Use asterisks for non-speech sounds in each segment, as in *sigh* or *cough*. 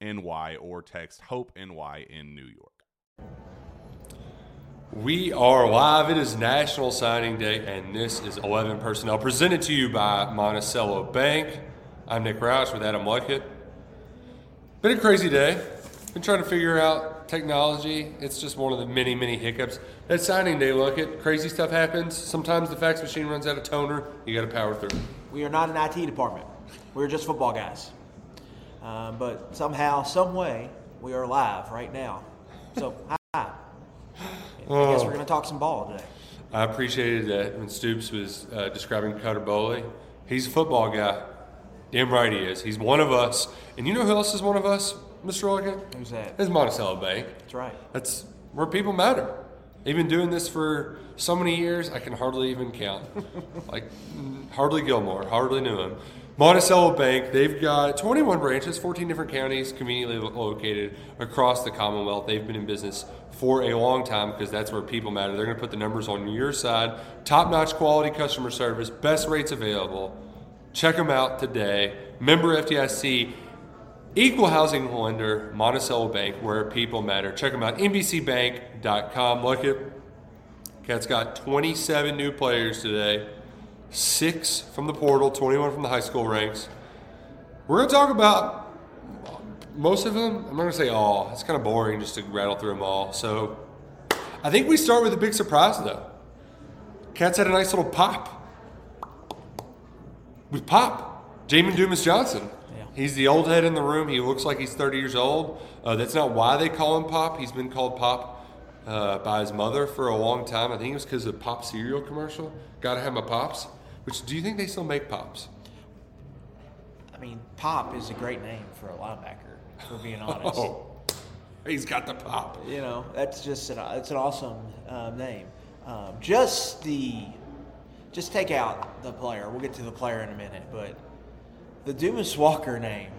NY or text Hope NY in New York. We are live. It is National Signing Day, and this is 11 Personnel presented to you by Monticello Bank. I'm Nick Roush with Adam Luckett. Been a crazy day. Been trying to figure out technology. It's just one of the many, many hiccups. That signing day, Luckett, crazy stuff happens. Sometimes the fax machine runs out of toner. You got to power through. We are not an IT department. We're just football guys. Um, but somehow, some way, we are live right now. So, hi. I guess we're going to talk some ball today. I appreciated that when Stoops was uh, describing Cutter Boley. He's a football guy. Damn right he is. He's one of us. And you know who else is one of us, Mr. Logan? Who's that? It's Monticello Bank. That's right. That's where people matter. They've been doing this for so many years, I can hardly even count. *laughs* like, Hardley Gilmore, hardly knew him. Monticello Bank, they've got 21 branches, 14 different counties, conveniently located across the Commonwealth. They've been in business for a long time because that's where people matter. They're going to put the numbers on your side. Top notch quality customer service, best rates available. Check them out today. Member FDIC, equal housing lender, Monticello Bank, where people matter. Check them out, MBCBank.com. Look at Cat's got 27 new players today six from the portal, 21 from the high school ranks. We're going to talk about most of them. I'm not going to say all. It's kind of boring just to rattle through them all. So I think we start with a big surprise, though. Cats had a nice little pop. With Pop, Jamon Dumas Johnson. Yeah. He's the old head in the room. He looks like he's 30 years old. Uh, that's not why they call him Pop. He's been called Pop uh, by his mother for a long time. I think it was because of Pop cereal commercial. Got to have my Pops. Which do you think they still make Pops? I mean, Pop is a great name for a linebacker, for being *laughs* honest. Oh, he's got the pop. You know, that's just an, it's an awesome um, name. Um, just the, just take out the player. We'll get to the player in a minute, but the Dumas Walker name.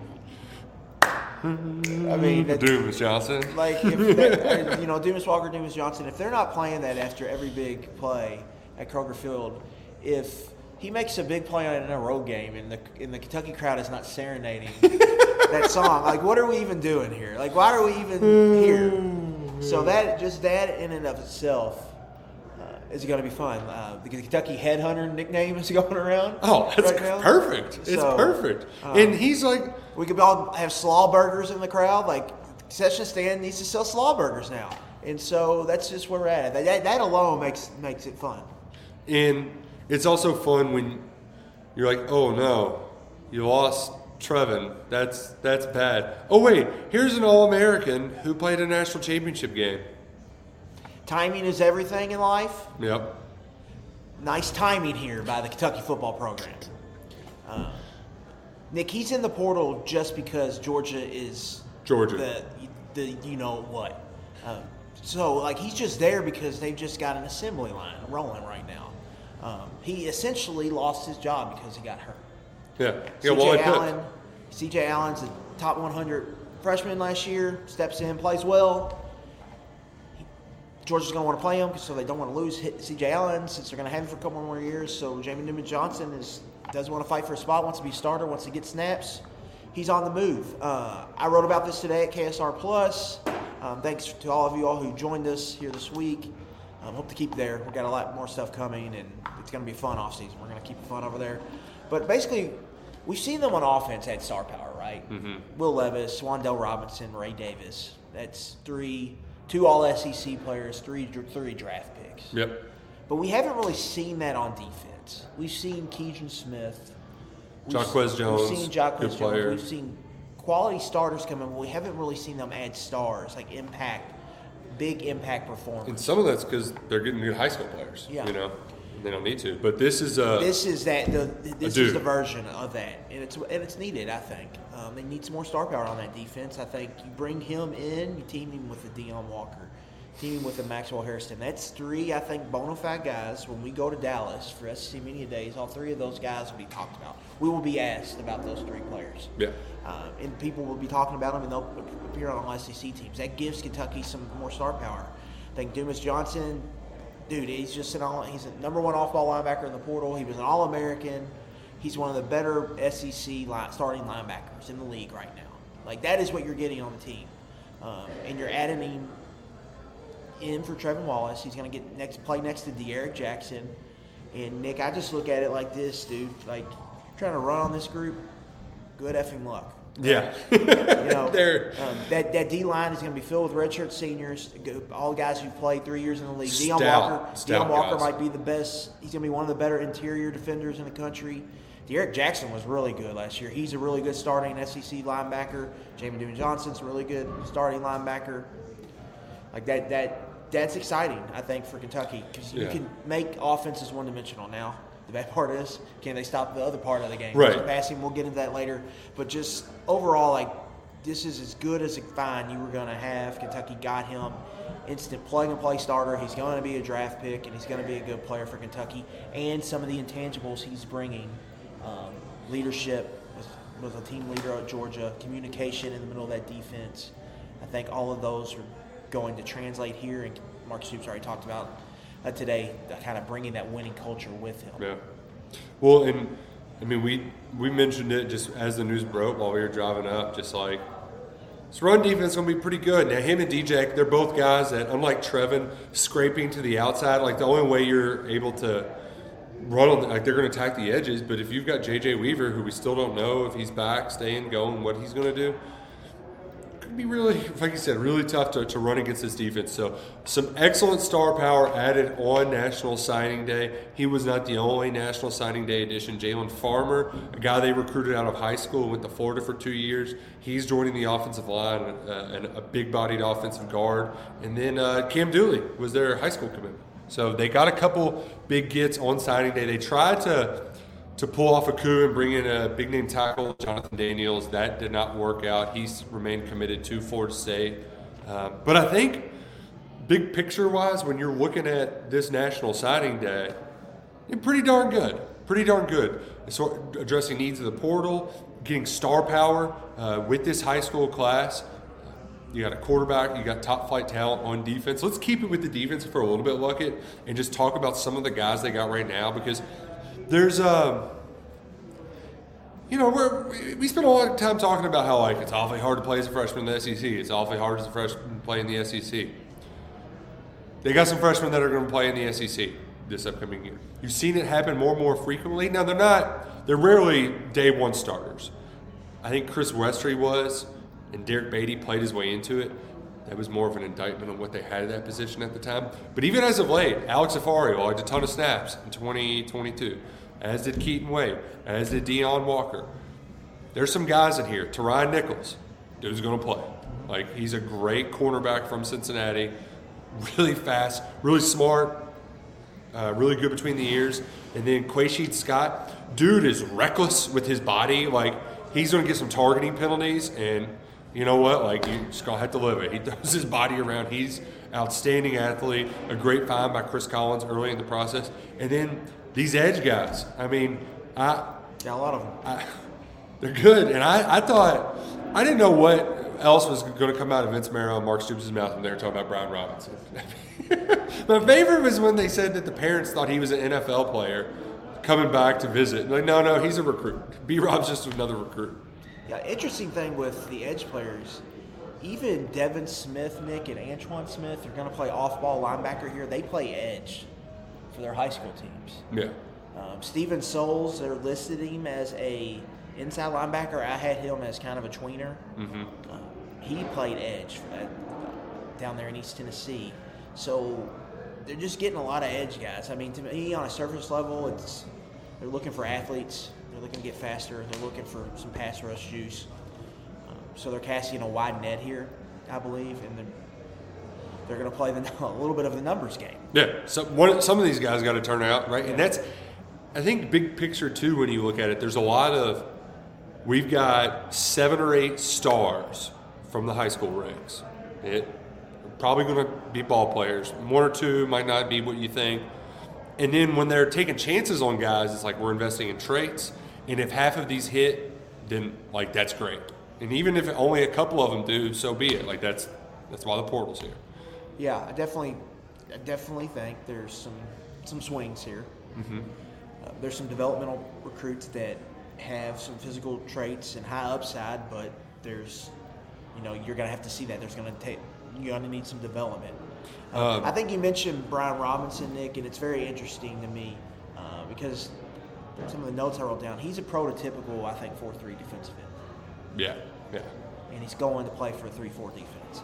I mean, that- Dumas Johnson. like if they- *laughs* you know Dumas Walker, Dumas Johnson, if they're not playing that after every big play at Kroger Field, if he makes a big play in a road game and the and the Kentucky crowd is not serenading *laughs* that song, like what are we even doing here? Like why are we even here? So that just that in and of itself uh, is going to be fun. Uh, the Kentucky Headhunter nickname is *laughs* going around. Oh, that's right perfect. It's So, perfect. um, and he's like, We could all have slaw burgers in the crowd. Like concession stand needs to sell slaw burgers now, and so that's just where we're at. That, that, that alone makes makes it fun. and it's also fun when you're like, oh no, you lost Trevin. That's that's bad. Oh wait, here's an All-American who played a national championship game. Timing is everything in life. Yep. Nice timing here by the Kentucky football program. Uh, Nick, he's in the portal just because Georgia is Georgia. the the you know what. Um, so like he's just there because they've just got an assembly line rolling right now. Um, he essentially lost his job because he got hurt. Yeah. Yeah. CJ Well, Allen, CJ Allen's a top 100 freshman last year. Steps in, plays well. He- Georgia's going to want to play him, so they don't want to lose CJ Allen since they're going to have him for a couple more years. So Jamie Newman Johnson is doesn't want to fight for a spot. Wants to be a starter. Wants to get snaps. He's on the move. Uh, I wrote about this today at KSR Plus. Um, thanks to all of you all who joined us here this week. Um, hope to keep there. We've got a lot more stuff coming, and it's going to be fun off season. We're going to keep it fun over there. But basically, we've seen them on offense had star power, right? Mm-hmm. Will Levis, Wan'Dale Robinson, Ray Davis. That's three, two All SEC players, three three draft picks. Yep. But we haven't really seen that on defense. We've seen Keegan Smith. Jacquez Jones, We've seen Jones. player. We've seen quality starters come in, but we haven't really seen them add stars, like impact, big impact performers. And some of that's because they're getting good high school players. Yeah. You know, they don't need to. But this is uh, this is that the this is the version of that, and it's and it's needed. I think um, they need some more star power on that defense. I think you bring him in, you team him with the Deone Walker, team him with the Maxwell Hairston. That's three, I think, bona fide guys. When we go to Dallas for SEC Media Days, all three of those guys will be talked about. We will be asked about those three players. yeah. Uh, and people will be talking about them, and they'll appear on all SEC teams. That gives Kentucky some more star power. I think Dumas Johnson, dude, he's just an all. He's a number one off-ball linebacker in the portal. He was an All-American. He's one of the better SEC line, starting linebackers in the league right now. Like that is what you're getting on the team, um, and you're adding him in for Trevin Wallace. He's going to get next play next to D'Eryk Jackson. And Nick, I just look at it like this, dude. Like trying to run on this group, good effing luck. Yeah. You know, *laughs* um, that that D line is going to be filled with redshirt seniors, all guys who've played three years in the league. Deone Walker, stout Deone Walker guys. might be the best. He's going to be one of the better interior defenders in the country. D'Eryk Jackson was really good last year. He's a really good starting SEC linebacker. Jamon Dumas Johnson's a really good starting linebacker. Like that, that that's exciting. I think for Kentucky because you Yeah. can make offenses one dimensional now. The bad part is, can they stop the other part of the game? Right. Passing, we'll get into that later. But just overall, like this is as good as a find you were going to have. Kentucky got him. Instant plug and play starter. He's going to be a draft pick, and he's going to be a good player for Kentucky. And some of the intangibles he's bringing um, leadership, was, was a team leader at Georgia, communication in the middle of that defense. I think all of those are going to translate here, and Mark Stoops already talked about uh, today, kind of bringing that winning culture with him. Yeah. Well, and I mean, we we mentioned it just as the news broke while we were driving up, just like this run defense is going to be pretty good. Now, him and DJ, they're both guys that, unlike Trevin, scraping to the outside. Like the only way you're able to run on, like they're going to attack the edges. But if you've got JJ Weaver, who we still don't know if he's back, staying, going, what he's going to do, could be really, like you said, really tough to, to run against this defense. So, some excellent star power added on National Signing Day. He was not the only National Signing Day addition. Jalen Farmer, a guy they recruited out of high school, went to Florida for two years. He's joining the offensive line, uh, and a big bodied offensive guard. And then uh, Cam Dooley was their high school commitment. So, they got a couple big gets on signing day. They tried to to pull off a coup and bring in a big name tackle, Jonathan Daniels. That did not work out. He's remained committed to Florida State. Uh, but I think, big picture wise, when you're looking at this National Signing Day, pretty darn good. Pretty darn good. So addressing needs of the portal, getting star power uh, with this high school class. You got a quarterback, you got top flight talent on defense. Let's keep it with the defense for a little bit, Luckett, and just talk about some of the guys they got right now because there's a you know we're we- spend a lot of time talking about how like it's awfully hard to play as a freshman in the SEC. It's awfully hard as a freshman to play in the SEC. They got some freshmen that are going to play in the SEC this upcoming year. You've seen it happen more and more frequently. Now they're not they're rarely day one starters. I think Chris Westry was, and Derek Beatty played his way into it. That was more of an indictment on what they had at that position at the time. But even as of late, Alex Afario logged a ton of snaps in 2022, as did Keaton Wade, as did Deone Walker. there's some guys in here. Tyron Nichols, dude's going to play. Like he's a great cornerback from Cincinnati, really fast, really smart, uh, really good between the ears. And then Quay'Sheed Scott, dude is reckless with his body. Like he's going to get some targeting penalties, and you know what? Like you just gonna have to live it. He *laughs* throws his body around. He's outstanding athlete. A great find by Chris Collins early in the process. And then these edge guys. I mean, I Yeah, a lot of them. I, they're good. And I, I thought, I didn't know what else was going to come out of Vince Marrow and Mark Stoops' mouth when they were talking about Brian Robinson. *laughs* My favorite was when they said that the parents thought he was an NFL player coming back to visit. Like, no, no, he's a recruit. B Rob's just another recruit. Yeah, interesting thing with the edge players, even Devin Smith, Nick, and Antoine Smith are going to play off-ball linebacker here. They play edge for their high school teams. Yeah. Um, Steven Souls, they're listed him as a inside linebacker. I had him as kind of a tweener. Mm-hmm. Uh, he played edge for that, down there in East Tennessee. So they're just getting a lot of edge guys. I mean, to me, on a surface level, it's they're looking for athletes. They're looking to get faster. They're looking for some pass rush juice. Um, so they're casting a wide net here, I believe, and they're, they're going to play the, *laughs* a little bit of the numbers game. Yeah, so one, some of these guys got to turn out right, and that's, I think, big picture too. When you look at it, there's a lot of, we've got seven or eight stars from the high school ranks. It probably going to be ball players. One or two might not be what you think, and then when they're taking chances on guys, it's like we're investing in traits, and if half of these hit, then like that's great. And even if only a couple of them do, so be it. Like that's that's why the portal's here. Yeah, I definitely, I definitely think there's some some swings here. Mm-hmm. Uh, there's some developmental recruits that have some physical traits and high upside, but there's, you know, you're gonna have to see that. There's gonna take, you're gonna need some development. Uh, Um, I think you mentioned Brian Robinson, Nick, and it's very interesting to me uh, because some of the notes I wrote down. He's a prototypical, I think, four-three defensive end Yeah, yeah. and he's going to play for a 3 4 defense.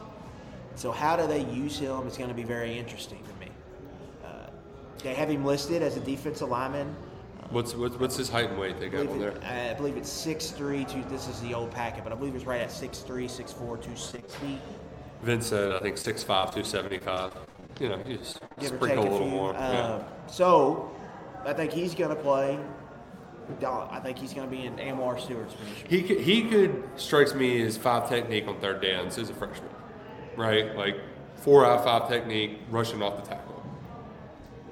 So, how do they use him is going to be very interesting to me. Uh, they have him listed as a defensive lineman. What's what's, what's his height and weight they got on it- there? I believe it's 6'3, two, this is the old packet, but I believe it's right at 6'3, 6'4, 260. Vince said I think 6'5", 275. You know, you just Give sprinkle a a little few. more. yeah. Uh, So, I think he's going to play. I think he's going to be in Amar Stewart's position. He could, he could strikes me as five technique on third downs as a freshman, right? Like four out of five technique, rushing off the tackle.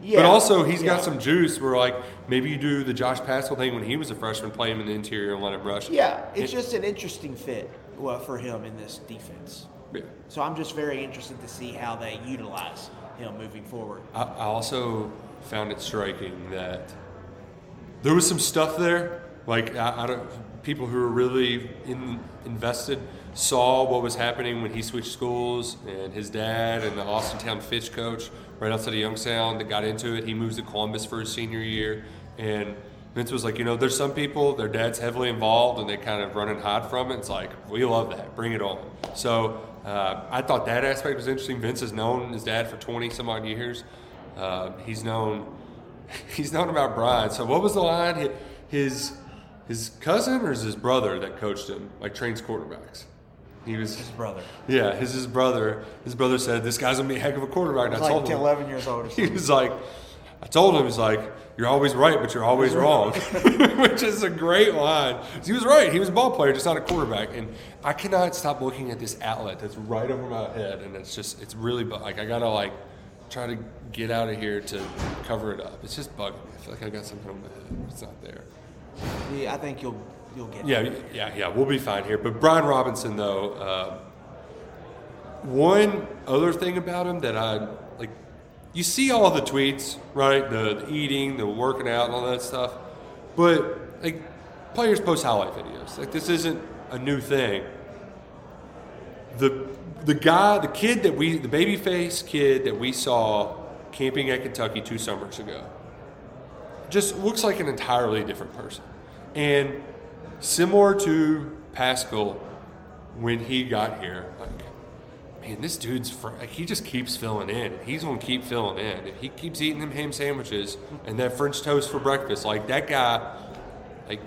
Yeah, But also he's yeah. got some juice where like maybe you do the Josh Paschal thing when he was a freshman, play him in the interior and let him rush. Yeah, it's It- just an interesting fit well, for him in this defense. yeah. So I'm just very interested to see how they utilize him moving forward. I, I also found it striking that there was some stuff there. Like I, I don't, people who were really in, invested saw what was happening when he switched schools, and his dad and the Austintown Fitch coach right outside of Youngstown that got into it. He moves to Columbus for his senior year, and Vince was like, you know, there's some people their dad's heavily involved and they kind of run and hide from it. It's like we love that, bring it on. So uh, I thought that aspect was interesting. Vince has known his dad for 20 some odd years. Uh, he's known *laughs* he's known about Brian. So what was the line? His his cousin or is his brother that coached him, like trains quarterbacks. He was His brother. yeah, his his brother. His brother said this guy's gonna be a heck of a quarterback. And I like told 10, him 11 years old or *laughs* he was like, I told him, he's like, you're always right, but you're always wrong, *laughs* *laughs* which is a great line. He was right. He was a ball player, just not a quarterback. And I cannot stop looking at this outlet that's right over my head, and it's just, it's really like I gotta like try to get out of here to cover it up. It's just bugging me. I feel like I got something on my head. It's not there. Yeah, I think you'll you'll get. Yeah, it. yeah, yeah. We'll be fine here. But Brian Robinson, though, uh, one other thing about him that I like, you see all the tweets, right? The, the eating, the working out, and all that stuff. But like, players post highlight videos. Like, this isn't a new thing. The the guy, the kid that we, the baby face kid that we saw camping at Kentucky two summers ago, just looks like an entirely different person. And similar to Paschal when he got here, like, man, this dude's fr- like he just keeps filling in. He's gonna keep filling in. If he keeps eating them ham sandwiches and that French toast for breakfast, like that guy, like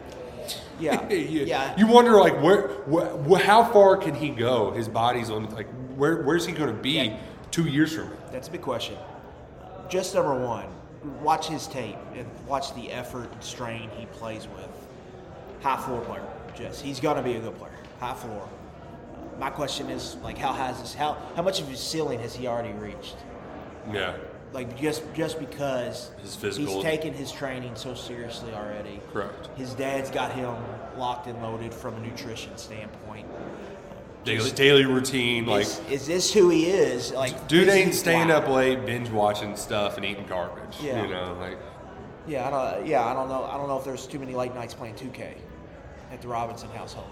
Yeah, *laughs* you, yeah. You wonder like where, wh- how far can he go? His body's on like where where's he going to be Yeah. two years from now? That's a big question. Just number one, watch his tape and watch the effort and strain he plays with. High floor player, just he's gonna be a good player. High floor. Uh, my question is like, how has this? How how much of his ceiling has he already reached? Yeah, Like just just because His physical- he's taken his training so seriously already. Correct. His dad's got him locked and loaded from a nutrition standpoint. daily, daily routine. Like is, is this who he is? Like dude is ain't staying up late, binge watching stuff, and eating garbage. Yeah. You know, like Yeah, I don't. Yeah, I don't know. I don't know if there's too many late nights playing 2K at the Robinson household.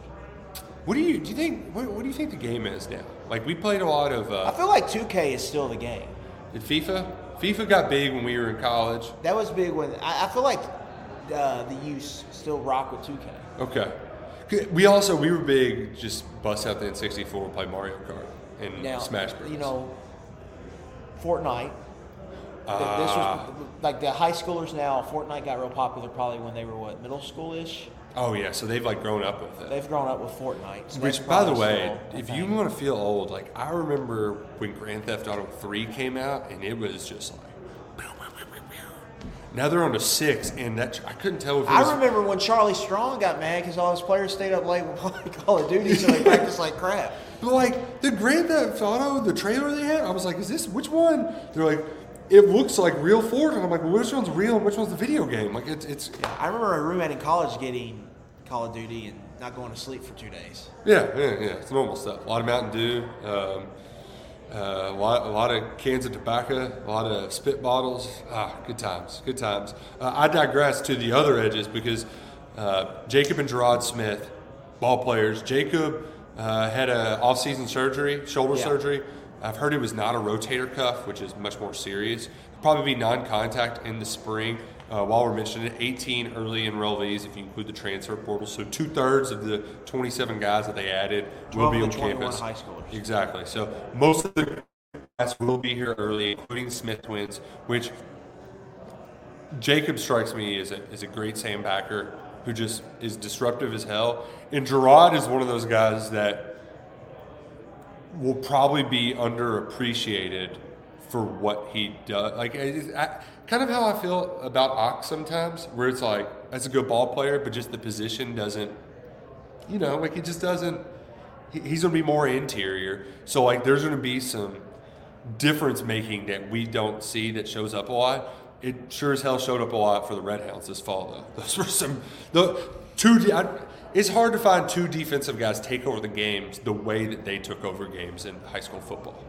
what do you do? You think what, what do you think the game is now? Like we played a lot of I uh, feel like 2K is still the game. did FIFA. FIFA got big when we were in college. That was big when I, I feel like uh, the youth still rock with 2K. Okay. We also we were big. Just bust out the N64 and play Mario Kart and Now, Smash Bros. you know, Fortnite. th- this Ah. was like the high schoolers now. Fortnite got real popular probably when they were what middle schoolish. Oh yeah, so they've like grown up with it. They've grown up with Fortnite. so Which, by the way, a if you want to feel old, like I remember when Grand Theft Auto 3 came out, and it was just like. Now they're on to six, and that I couldn't tell if it was. I remember when Charlie Strong got mad because all his players stayed up late with playing *laughs* Call of Duty, so they practiced like crap. But like the Grand Theft Auto, the trailer they had, I was like, "Is this which one?" They're like, "It looks like real Ford," and I'm like, well, "Which one's real and which one's the video game?" Like it's it's I remember a roommate in college getting Call of Duty and not going to sleep for two days. yeah, yeah, yeah. It's normal stuff. A lot of Mountain Dew, um, uh, a lot a lot of cans of tobacco, a lot of spit bottles. Ah, good times, good times. Uh, I digress to the other edges because uh, Jacob and Gerard Smith, ball players. Jacob uh, had a off-season surgery, shoulder Yeah. surgery. I've heard it was not a rotator cuff, which is much more serious. Probably be non-contact in the spring. Uh, while we're mentioning it, 18 early enrollees, if you include the transfer portal. So two thirds of the 27 guys that they added will be on campus. high schoolers. Exactly. So most of the class will be here early, including Smith twins, which Jacob strikes me as a, as a great sandbacker who just is disruptive as hell. And Gerard is one of those guys that will probably be underappreciated for what he does. Like, I, kind of how I feel about Ox sometimes, where it's like, that's a good ball player, but just the position doesn't, you know, like he just doesn't, he- he's going to be more interior. So, like, there's going to be some difference making that we don't see that shows up a lot. It sure as hell showed up a lot for the Red Hounds this fall, though. *laughs* Those were some the two. I, it's hard to find two defensive guys take over the games the way that they took over games in high school football.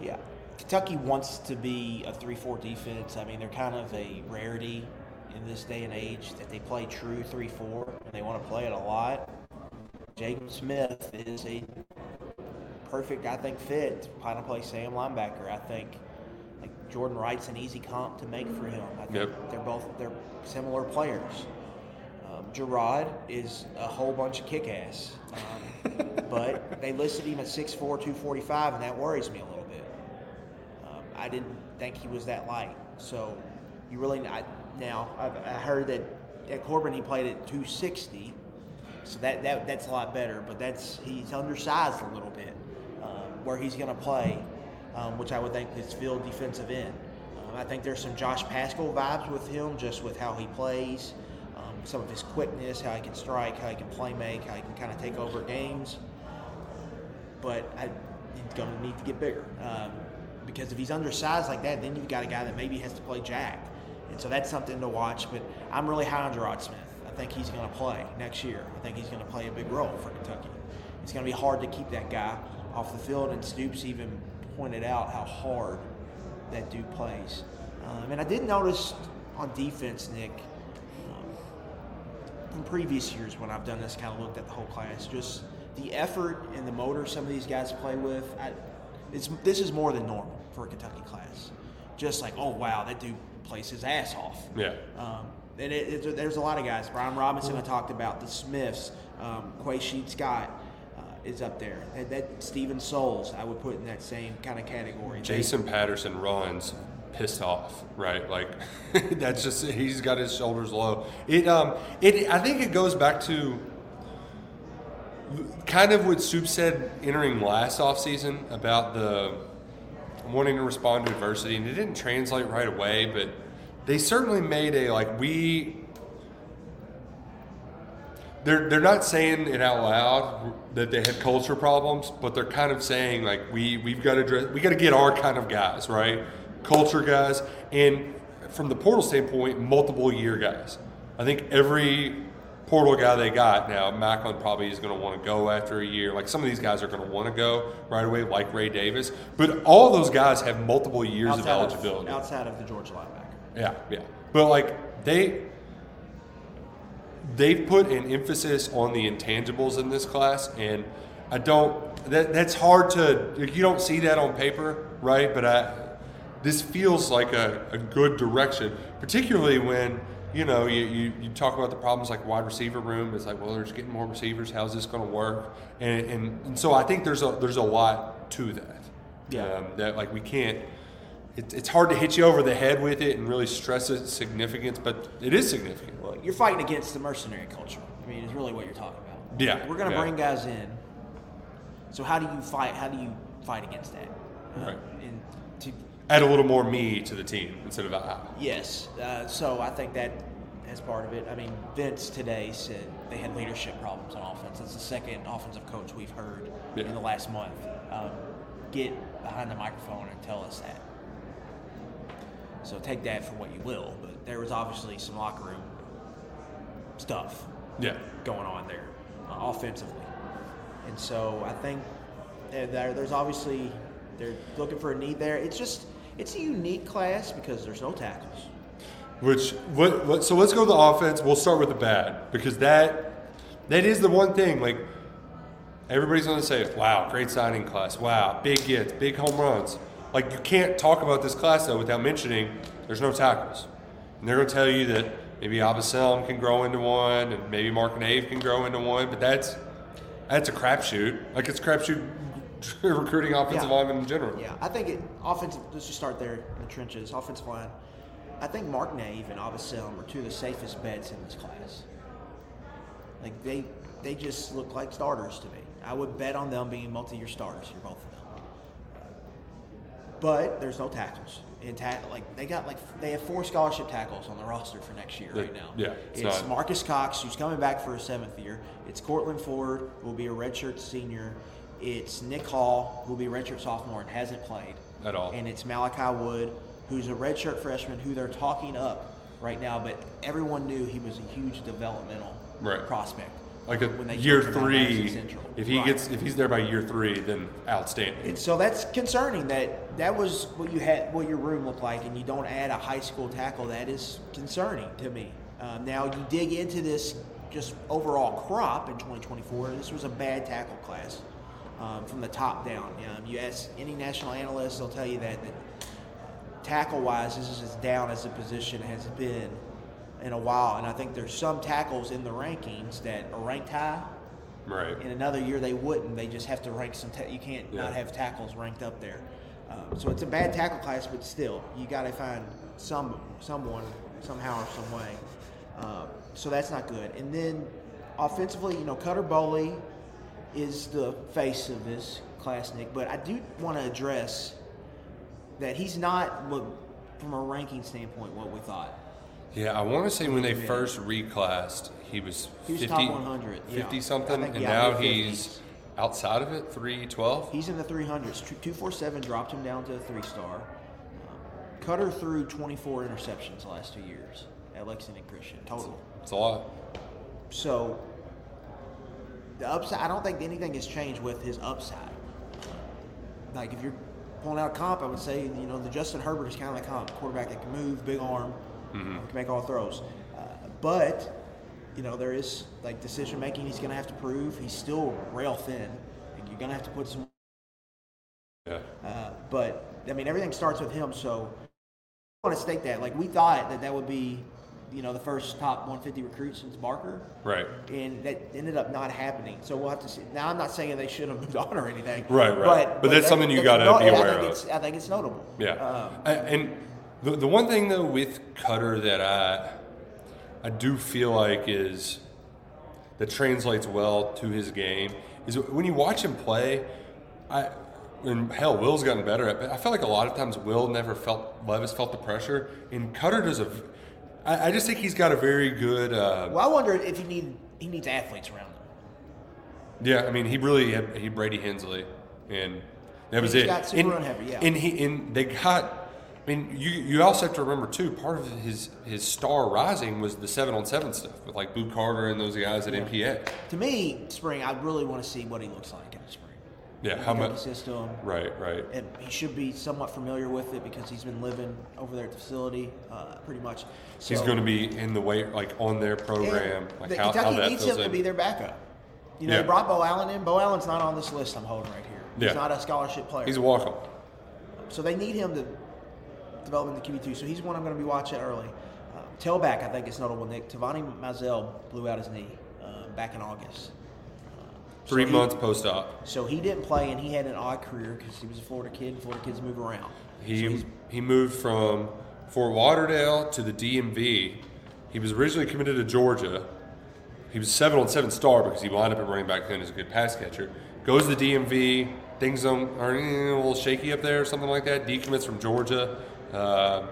Yeah. Kentucky wants to be a 3 4 defense. I mean, they're kind of a rarity in this day and age that they play true 3 4 and they want to play it a lot. Jacob Smith is a perfect, I think, fit to kind of play Sam linebacker. I think like Jordan Wright's an easy comp to make for him. I think Yep. they're both they're similar players. Um, Gerard is a whole bunch of kick ass. Um, *laughs* but they listed him at 6'4, 245, and that worries me a little bit. I didn't think he was that light. So you really I, now I've, I heard that at Corbin he played at 260, so that, that that's a lot better. But that's he's undersized a little bit. Um, where he's going to play, um, which I would think is field defensive end. Um, I think there's some Josh Paschal vibes with him, just with how he plays, um, some of his quickness, how he can strike, how he can play make, how he can kind of take over games but I, he's going to need to get bigger. Because if he's undersized like that, then you've got a guy that maybe has to play Jack. And so that's something to watch. But I'm really high on Gerard Smith. I think he's going to play next year. I think he's going to play a big role for Kentucky. It's going to be hard to keep that guy off the field, and Stoops even pointed out how hard that dude plays. Um, and I did notice on defense, Nick, um, in previous years when I've done this, kind of looked at the whole class, just the effort and the motor some of these guys play with. I, it's this is more than normal for a Kentucky class. Just like, oh wow, that dude plays his ass off. Yeah. Um, and it, it, there's a lot of guys. Brian Robinson, I talked about the Smiths. Um, Quay'Sheed Scott uh, is up there. That, that Steven Souls, I would put in that same kind of category. They- Jason Patterson runs pissed off, right? Like *laughs* that's just he's got his shoulders low. It um it I think it goes back to kind of what Soup said entering last offseason about the wanting to respond to adversity, and it didn't translate right away, but they certainly made a like we. They're, they're not saying it out loud that they had culture problems, but they're kind of saying like we we've got to address, we got to get our kind of guys right, culture guys, and from the portal standpoint, multiple year guys. I think every portal guy they got now, Macklin probably is going to want to go after a year. Like some of these guys are going to want to go right away, like Ray Davis. But all those guys have multiple years outside of eligibility. Of, outside of the Georgia linebacker. Yeah, yeah. But like they they've put an emphasis on the intangibles in this class, and I don't. That that's hard to. You don't see that on paper, right? But I, this feels like a, a good direction, particularly when you know, you, you, you, talk about the problems like wide receiver room. It's like, well, there's getting more receivers. How's this going to work? And, and, and, so I think there's a there's a lot to that. Yeah. Um, that like we can't. It, it's hard to hit you over the head with it and really stress its significance, but it is significant. Well, you're fighting against the mercenary culture. I mean, it's really what you're talking about. Yeah. We're going to yeah. bring guys in. So how do you fight? How do you fight against that? Right. Uh, and add a little more me to the team instead of I. Yes. Uh, so I think that as part of it. I mean, Vince today said they had leadership problems on offense. That's the second offensive coach we've heard yeah. in the last month. Um, get behind the microphone and tell us that. So take that for what you will, but there was obviously some locker room stuff yeah. going on there uh, offensively. And so I think there, there's obviously they're looking for a need there. It's just it's a unique class because there's no tackles. Which what, what so let's go to the offense. We'll start with the bad because that that is the one thing like everybody's going to say, "Wow, great signing class. Wow, big gets, big home runs." Like you can't talk about this class though without mentioning there's no tackles, and they're going to tell you that maybe Abaselm can grow into one, and maybe Mark Nave can grow into one, but that's that's a crapshoot. Like it's crapshoot *laughs* recruiting offensive yeah. linemen in general. Yeah, I think it offensive. Let's just start there in the trenches. Offensive line. I think Mark Nave and Abaselm are two of the safest bets in this class. Like they they just look like starters to me. I would bet on them being multi-year starters for both of them. But there's no tackles. And ta- like they got like they have four scholarship tackles on the roster for next year right now. Yeah, it's, it's Marques Cox who's coming back for a seventh year. It's Courtland Ford who will be a redshirt senior. It's Nick Hall who will be a redshirt sophomore and hasn't played At all. And it's Malachi Wood who's a redshirt freshman who they're talking up right now, but everyone knew he was a huge developmental Right. prospect. Like a when they year took him out of Madison three, if he Right. gets if he's there by year three, then outstanding. And so that's concerning that that was what you had, what your room looked like, and you don't add a high school tackle. That is concerning to me. Um, now you dig into this just overall crop in 2024. This was a bad tackle class um, from the top down. Um, you ask any national analyst, they'll tell you that, that tackle wise, this is as down as the position has been in a while. And I think there's some tackles in the rankings that are ranked high. Right. In another year, they wouldn't. They just have to rank some. Ta- you can't Yeah. not have tackles ranked up there. Um, so it's a bad tackle class, but still, you got to find some someone somehow or some way. Um, so that's not good. And then offensively, you know, Cutter Boley is the face of this class, Nick. But I do want to address that he's not what, from a ranking standpoint what we thought. Yeah, I want to say when they first reclassed, he was He was 50, top 100, yeah. 50 I something, think, and yeah, now mid-50s. he's outside of it, 312. He's in the 300s. 247 dropped him down to a three star. Um, Cutter threw 24 interceptions last two years at Lexington Christian total. It's a lot. So the upside, I don't think anything has changed with his upside. Like if you're pulling out a comp, I would say you know the Justin Herbert is kind of the comp quarterback that can move, big arm, can make all throws. Uh, but you know there is like decision making. He's going to have to prove. He's still rail thin. and You're going to have to put some Yeah. uh, but I mean, everything starts with him. So I want to state that. Like we thought that that would be, you know, the first top 150 recruit since Barker, Right. and that ended up not happening. So we'll have to see. Now I'm not saying they should have *laughs* moved on or anything. Right, right. But, But that's that- something you gotta no- be I aware think of. I think it's notable. Yeah. Um, A- and The, the one thing though with Cutter that I I do feel like is that translates well to his game is when you watch him play. I and hell, Will's gotten better at. But I feel like a lot of times Will never felt Levis felt the pressure, and Cutter does a. I, I just think he's got a very good. Uh, Well, I wonder if he need he needs athletes around him. Yeah, I mean, he really had he Brady Hensley, and that was it. got super and, run heavy, yeah. And he and they got. I mean, you you also have to remember too. Part of his his star rising was the seven on seven stuff with like Boot Carter and those guys at MPA. To me, spring, I really want to see what he looks like in the spring. Yeah, how much? system. Right, right. And he should be somewhat familiar with it because he's been living over there at the facility, uh, pretty much. So, He's going to be in the way, like on their program, like the how, Kentucky how that needs him to be their backup. You know, Yeah. they brought Bo Allen in. Bo Allen's not on this list I'm holding right here. He's Yeah. not a scholarship player. He's a walk-on. So they need him to develop into QB2. So he's one I'm going to be watching early. Um, tailback, I think it's notable. Nick Tavani Mazel blew out his knee uh, back in August. Three so months post-op. So he didn't play, and he had an odd career because he was a Florida kid. and Florida kids move around. He he's- he moved from Fort Lauderdale to the DMV. He was originally committed to Georgia. He was seven on seven star because he lined up at running back then as a good pass catcher. Goes to the DMV. Things don't, are a little shaky up there or something like that. Decommits from Georgia. Uh,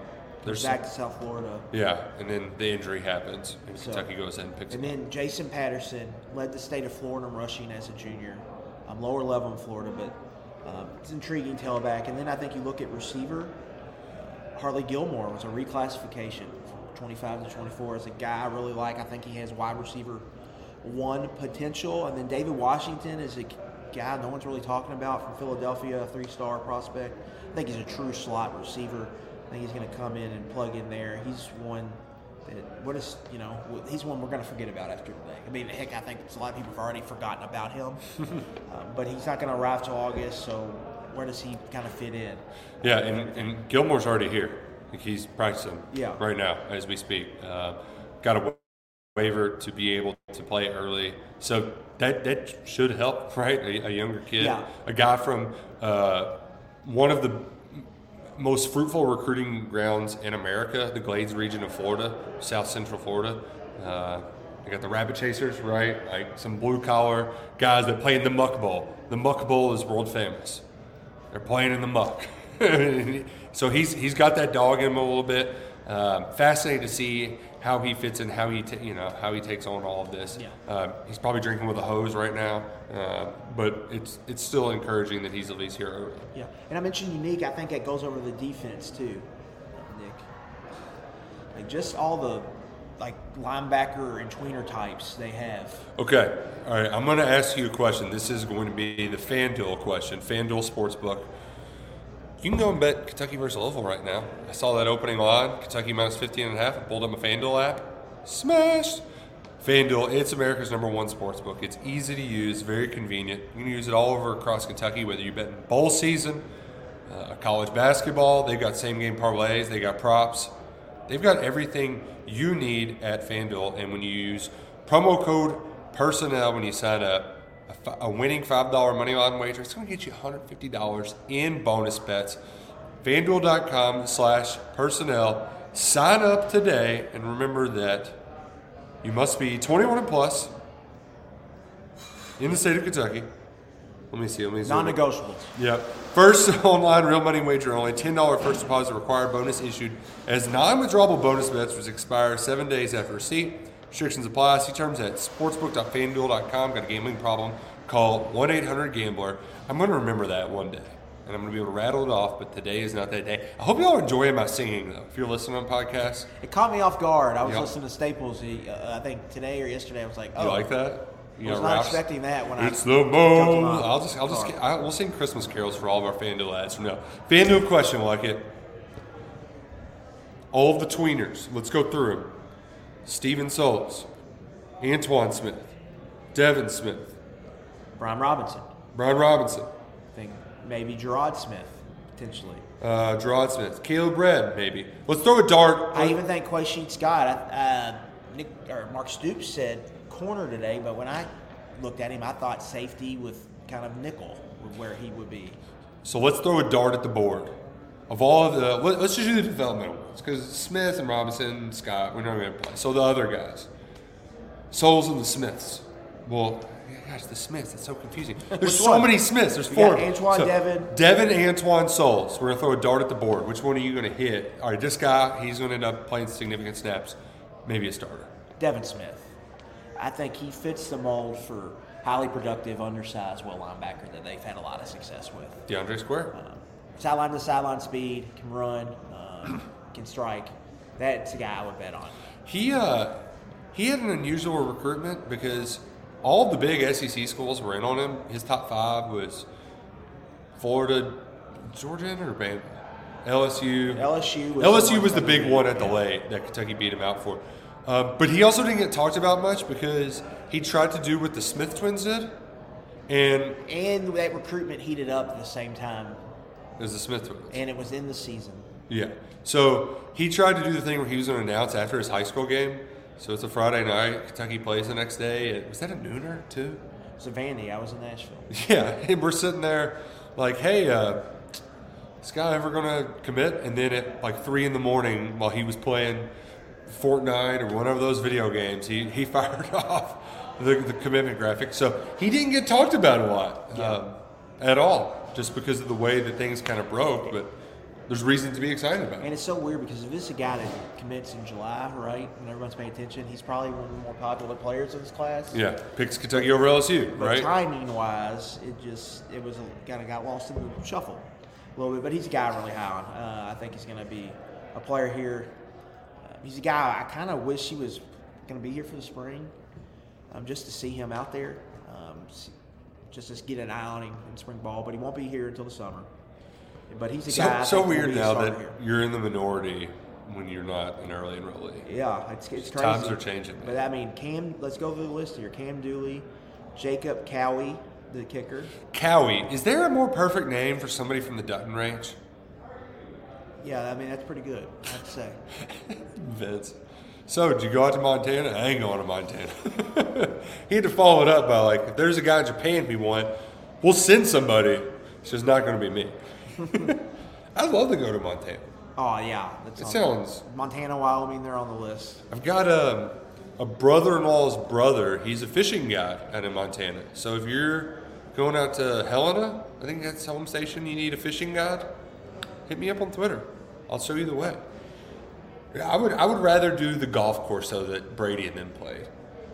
there's back to South Florida. yeah, and then the injury happens, and So- Kentucky goes ahead and picks And him. up. then Jason Patterson led the state of Florida in rushing as a junior. I'm um, lower level in Florida, but um, it's intriguing tailback. And then I think you look at receiver. Hardley Gilmore was a reclassification from 25 to 24 as a guy I really like. I think he has wide receiver one potential. And then David Washington is a guy no one's really talking about from Philadelphia, a three star prospect. I think he's a true slot receiver. I think he's going to come in and plug in there. He's one that, what is, you know, he's one we're going to forget about after today. I mean, heck, I think a lot of people have already forgotten about him. um, *laughs* but he's not going to arrive till August, so where does he kind of fit in? Yeah, and, and Gilmore's already here. He's practicing Yeah. right now as we speak. Uh, got a waiver to be able to play early, so that that should help, *laughs* right? A, a younger kid, Yeah. a guy from uh, one of the most fruitful recruiting grounds in America, the Glades region of Florida, South Central Florida. Uh, you got the Rabbit Chasers, right? Like some blue collar guys that play in the Muck Bowl. The Muck Bowl is world famous. They're playing in the muck. *laughs* so he's he's got that dog in him a little bit. Um, fascinating to see how he fits in, how he ta- you know how he takes on all of this. Yeah. Um, he's probably drinking with a hose right now, uh, but it's it's still encouraging that he's at least here early. Yeah, and I mentioned unique. I think that goes over the defense too, Nick. Like just all the like linebacker and tweener types they have. Okay, all right. I'm going to ask you a question. This is going to be the FanDuel question. FanDuel Sportsbook. You can go and bet Kentucky versus Louisville right now. I saw that opening line, Kentucky minus 15 and a half. I pulled up my FanDuel app. Smashed. FanDuel, it's America's number one sports book. It's easy to use, very convenient. You can use it all over across Kentucky, whether you bet in bowl season, uh, college basketball. They've got same game parlays, they got props. They've got everything you need at FanDuel. And when you use promo code personnel when you sign up, a, a winning $5 money line wager, it's going to get you $150 in bonus bets. FanDuel.com slash personnel. Sign up today and remember that you must be 21 and plus in the state of Kentucky. Let me see. Let me see. Non-negotiables. Yep. First *laughs* online real money wager only. $10 first deposit required. Bonus issued as non-withdrawable bonus bets which expire seven days after receipt. Restrictions apply. See terms at sportsbook.fanduel.com. Got a gambling problem? Call 1-800-GAMBLER. I'm going to remember that one day. And I'm going to be able to rattle it off, but today is not that day. I hope y'all are enjoying my singing, though. If you're listening on podcasts, It caught me off guard. I was Yep. listening to Staples. He, uh, I think today or yesterday. I was like, oh, you like that? You I was know, not Ralph's- expecting that when I. It's the jumped I'll just, I'll just. I, we'll sing Christmas carols for all of our FanDuel ads from now. FanDuel question, like it. All of the tweeners. Let's go through them. Steven Solis, Antoine Smith, Devin Smith, Brian Robinson. Brian Robinson, I think maybe Gerard Smith potentially. uh, Gerard Smith, Caleb Red, maybe. Let's throw a dart. I even think Quay Scott. Uh, Nick or Mark Stoops said corner today, but when I looked at him, I thought safety with kind of nickel where he would be. So let's throw a dart at the board. Of all of the, let, us just do the developmental ones because Smith and Robinson, Scott, we're not going to play. So the other guys, Souls and the Smiths. Well, gosh, the Smiths. That's so confusing. There's Which so one? many Smiths. There's four. got of them. Antoine, So, Devin. Devin, Antoine, Souls. We're gonna throw a dart at the board. Which one are you gonna hit? All right, this guy. He's gonna end up playing significant snaps. Maybe a starter. Devin Smith. I think he fits the mold for highly productive, undersized, well linebacker that they've had a lot of success with. DeAndre Square. Um, sideline to sideline speed, can run, um, can strike. That's a guy I would bet on. He uh, he had an unusual recruitment because all the big SEC schools were in on him. His top five was Florida, Georgia, or LSU. LSU was LSU the was the big one at the late that Kentucky beat him out for. Uh, but he also didn't get talked about much because he tried to do what the Smith twins did, and And that recruitment heated up at the same time, it was the Smith twins. and it was in the season. Yeah. So he tried to do the thing where he was going to announce after his high school game. So it's a Friday night. Kentucky plays the next day. Was that a nooner too? It was a Vandy. I was in Nashville. *laughs* Yeah. And we're sitting there like, hey, uh, this guy ever going to commit? And then at like three in the morning while he was playing Fortnite or one of those video games, he, he *laughs* fired off the, the commitment graphic. So he didn't get talked about a lot um, at all just because of the way that things kind of broke. But there's reason to be excited about it. And it's so weird because if this is a guy that commits in July, right, and everyone's paying attention, he's probably one of the more popular players in this class. Yeah, picks Kentucky over LSU, But right? timing wise, it just it was kind of got lost in the shuffle a little bit. But he's a guy I'm really high on. Uh, I think he's going to be a player here. Uh, he's a guy I kind of wish he was going to be here for the spring, um, just to see him out there, um, s- just to get an eye on him in spring ball. But he won't be here until the summer. But he's a guy. So, so think will weird now that here. you're in the minority when you're not an early enrollee. Yeah, it's, it's crazy. Times are changing, man. But I mean, Cam. Let's go through the list here. Cam Dooley, Jacob Kauwe, the kicker. Kauwe, is there a more perfect name for somebody from the Dutton Ranch? Yeah, I mean that's pretty good. I'd say. *laughs* Vince. So, did you go out to Montana? I ain't going to Montana. *laughs* he had to follow it up by like, if there's a guy in Japan we want, we'll send somebody. It's just not going to be me. *laughs* I'd love to go to Montana. Oh yeah, that's It sounds Montana, Wyoming. They're on the list. I've got a, a brother-in-law's brother. He's a fishing guide out in Montana. So if you're going out to Helena, I think that's home station. You need a fishing guide. Hit me up on Twitter. I'll show you the way. Yeah, I would I would rather do the golf course though that Brady and them played,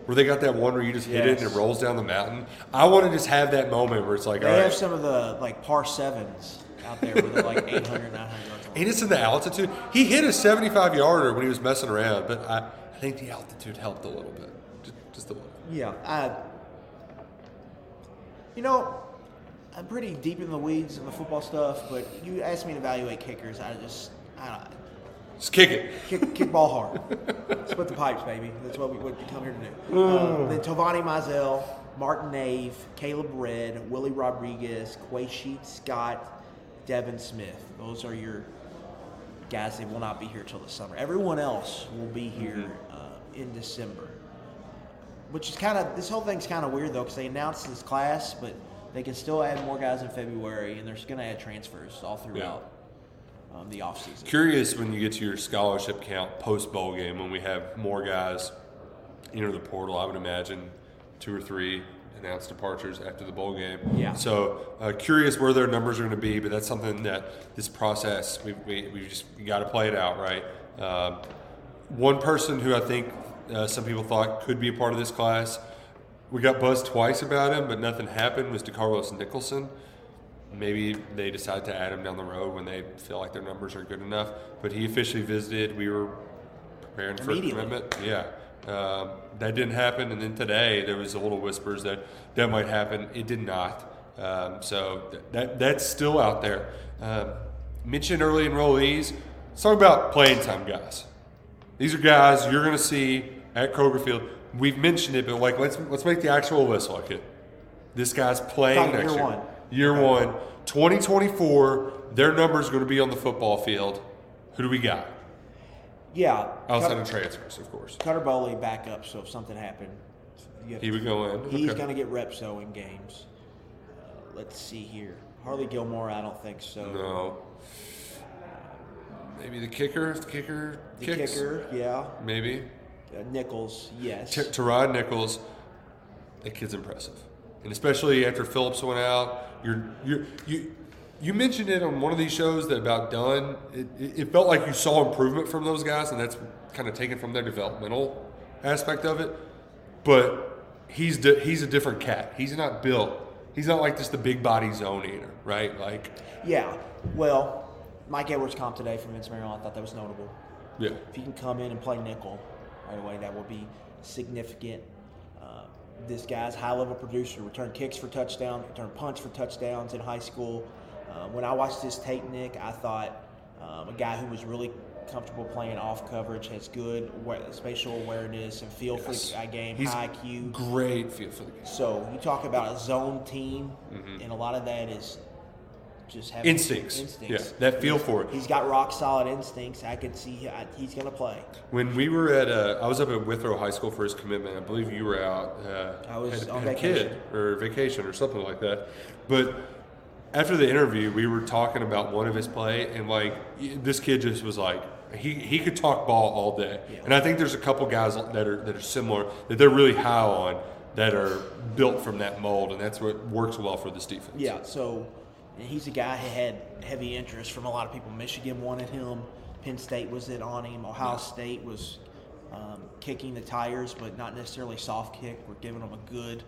where they got that one where you just hit it and Yes. it rolls down the mountain. I want to just have that moment where it's like, They all have right, some of the like par sevens out there with like 800, 900 yards. and it's in the altitude. He hit a 75 yarder when he was messing around, but I, I think the altitude helped a little bit, just, just a little. Yeah. I, you know, I'm pretty deep in the weeds in the football stuff, but you asked me to evaluate kickers. I just, I don't. Just kick it. Kick, kick ball hard. Split the pipes, baby. That's what we, what we come here to do. Uh, then Tovani Mizell, Martin Nave, Caleb Redd, Willie Rodriguez, Quay'Sheed Scott, Devin Smith. Those are your guys that will not be here till the summer. Everyone else will be here uh, in December. Which is kind of, this whole thing's kind of weird though, because they announced this class, but they can still add more guys in February, and they're just going to add transfers all throughout um, the offseason. Curious when you get to your scholarship count post bowl game when we have more guys enter the portal. I would imagine two or three announced departures after the bowl game. Yeah. So uh, curious where their numbers are going to be, but that's something that this process we we, we just got to play it out right. Um, one person who I think uh, some people thought could be a part of this class. We got buzzed twice about him, but nothing happened. Was DeCarlos Nicholson? Maybe they decide to add him down the road when they feel like their numbers are good enough. But he officially visited. We were preparing for a commitment. Yeah, um, that didn't happen. And then today there was a little whispers that that might happen. It did not. Um, so th- that that's still out there. Um, mentioned early enrollees. Let's talk about playing time guys. These are guys you're going to see at Kroger Field. We've mentioned it, but like let's let's make the actual list like it. This guy's playing Talking next year year. one. Year one, 2024. Their number is going to be on the football field. Who do we got? Yeah. Outside Cut- of transfers, of course. Cutter Boley back up, so if something happened, He would go in. he's Okay. going to get reps though in games. Uh, let's see here. Hardley Gilmore, I don't think so. No. maybe the kicker. The kicker The kicks. kicker, yeah. Maybe. Uh, Nichols, yes. T- Terhyon Nichols, that kid's impressive, and especially after Phillips went out. You're you you you mentioned it on one of these shows that about Dunn. It, it, it felt like you saw improvement from those guys, and that's kind of taken from their developmental aspect of it. But he's di- he's a different cat. He's not built. He's not like just the big body zone eater, right? Like, yeah. Well, Mike Edwards comp today from Vince Marrow. I thought that was notable. yeah, If he can come in and play nickel right away, that will be significant. This guy's high level producer, return kicks for touchdowns, return punts for touchdowns in high school. Uh, when I watched this tape, Nick, I thought um, a guy who was really comfortable playing off coverage, has good spatial awareness and feel Yes. for the game, He's high IQ. great feel for the game. So you talk about a zone team, and a lot of that is just having Instincts. Instincts. Yeah, that feel for it. He's got rock solid instincts. I could see I, he's going to play. When we were at, uh, I was up at Withrow High School for his commitment. I believe you were out. Uh, I was had, on had a kid vacation. or vacation or something like that. But after the interview, we were talking about one of his play, and like this kid just was like, he, he could talk ball all day. And I think there's a couple guys that are that are similar that they're really high on that are built from that mold, and that's what works well for this defense. Yeah, so and he's a guy who had heavy interest from a lot of people. Michigan wanted him. Penn State was in on him. Ohio State was um, kicking the tires, but not necessarily soft kick. We're giving him a good,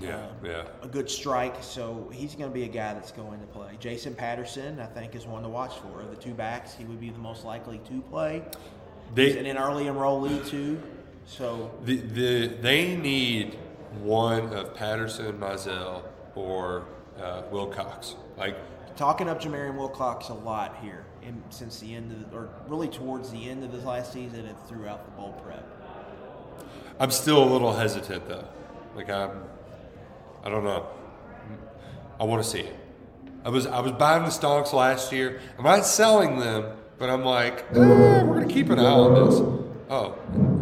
yeah, um, yeah. a good strike. So he's going to be a guy that's going to play. Jason Patterson, I think, is one to watch for. Of the two backs, he would be the most likely to play. They, He's an early enrollee too. So The, the they need one of Patterson, Mizell, or uh, Wilcox. Like talking up Jamarion Wilcox a lot here, in, since the end of, or really towards the end of this last season and throughout the bowl prep. I'm still a little hesitant though. Like I'm, I don't know. I want to see it. I was I was buying the stonks last year. I'm not selling them, but I'm like, eh, we're gonna keep an eye on this. Oh,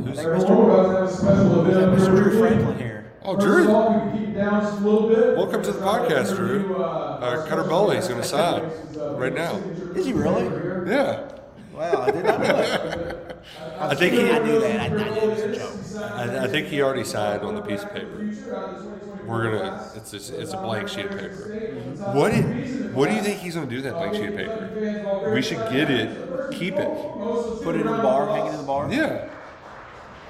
who's think We're Mr. about to have a special event. Mr. Drew Franklin here. Oh, First Drew. of all, we can keep it down just a little bit. Welcome to the uh, podcast, Drew. Uh, uh, uh Cutter Boley's gonna sign right now. Is he really? Yeah. Wow, I did not know that. *laughs* I think he, I knew that. I, I knew it was a joke. I, I think he already signed on the piece of paper. We're gonna. It's just, it's a blank sheet of paper. What do, What do you think he's gonna do with that blank sheet of paper? We should get it, keep it. Put it in the bar, hang it in the bar. Yeah.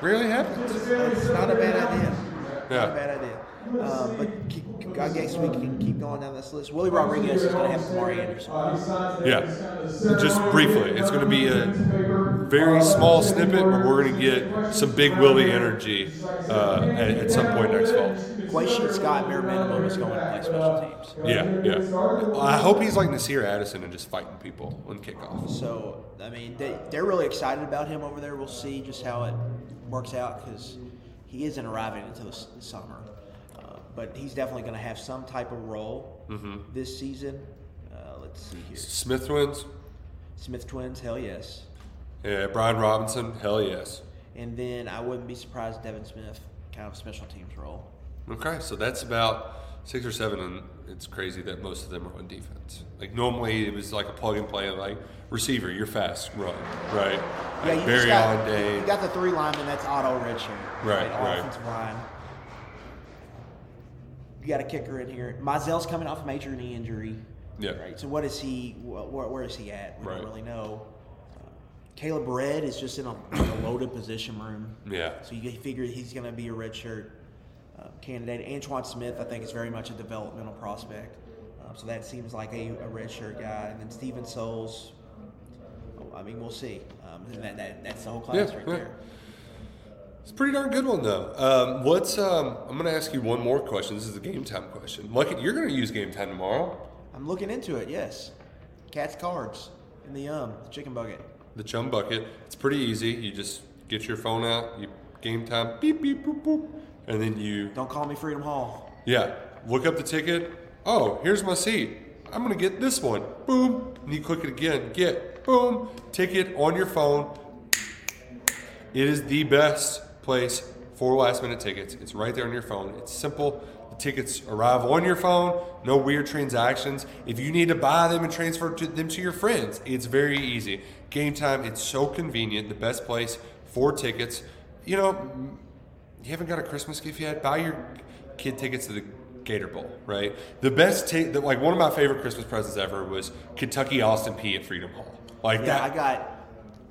Rarely happens. It's not a bad idea. Not a Yeah. bad idea. Um, but keep, I guess we can keep going down this list. Willie Rodriguez is going to have Kamari Anderson. Yeah. Just briefly, it's gonna be a very small snippet, but we're gonna get some big Willie energy uh, at, at some point next fall. Quay'Sheed Scott, bare minimum, is going to play special teams. Yeah, yeah. I hope he's like Nasir Addison and just fighting people on kickoff. So, I mean, they, they're really excited about him over there. We'll see just how it works out because he isn't arriving until the s- summer. Uh, but he's definitely going to have some type of role this season. Uh, let's see here. Smith twins, Smith twins, hell yes. yeah, Brian Robinson, hell yes. And then I wouldn't be surprised Devin Smith, kind of special teams role. Okay, so that's about six or seven, and it's crazy that most of them are on defense. Like normally, it was like a plug and play, like receiver, you're fast, run, right? Yeah, Like you just Barry got, day. You got the three linemen. That's auto redshirt. Right, right. Offensive line. You got a kicker in here. Mizell's coming off a major knee injury. Yeah. Right. So what is he? Where, where is he at? We Right. don't really know. Uh, Caleb Redd is just in a, in a loaded position room. Yeah. So you figure he's going to be a redshirt uh, candidate. Antoine Smith, I think, is very much a developmental prospect. Uh, so that seems like a, a redshirt guy. And then Steven Souls. I mean, we'll see. Um, that, that, that's the whole class Yeah, right yeah. there. It's a pretty darn good one though. Um, what's um, I'm going to ask you one more question. This is a game time question. Lucky, you're going to use game time tomorrow. I'm looking into it. Yes, Cat's cards in the um the chicken bucket. The chum bucket. It's pretty easy. You just get your phone out. You game time. Beep beep boop boop, and then you Don't call me Freedom Hall. Yeah. Look up the ticket. Oh, here's my seat. I'm gonna get this one. Boom. And you click it again. Get. Boom. Ticket on your phone. It is the best place for last minute tickets. It's right there on your phone. It's simple. The tickets arrive on your phone. No weird transactions. If you need to buy them and transfer to them to your friends, it's very easy. Game time, it's so convenient. The best place for tickets. You know, you haven't got a Christmas gift yet? Buy your kid tickets to the Gator Bowl, right? The best, ta- the, like one of my favorite Christmas presents ever was Kentucky Austin Peay at Freedom Hall. Like Yeah, that. I got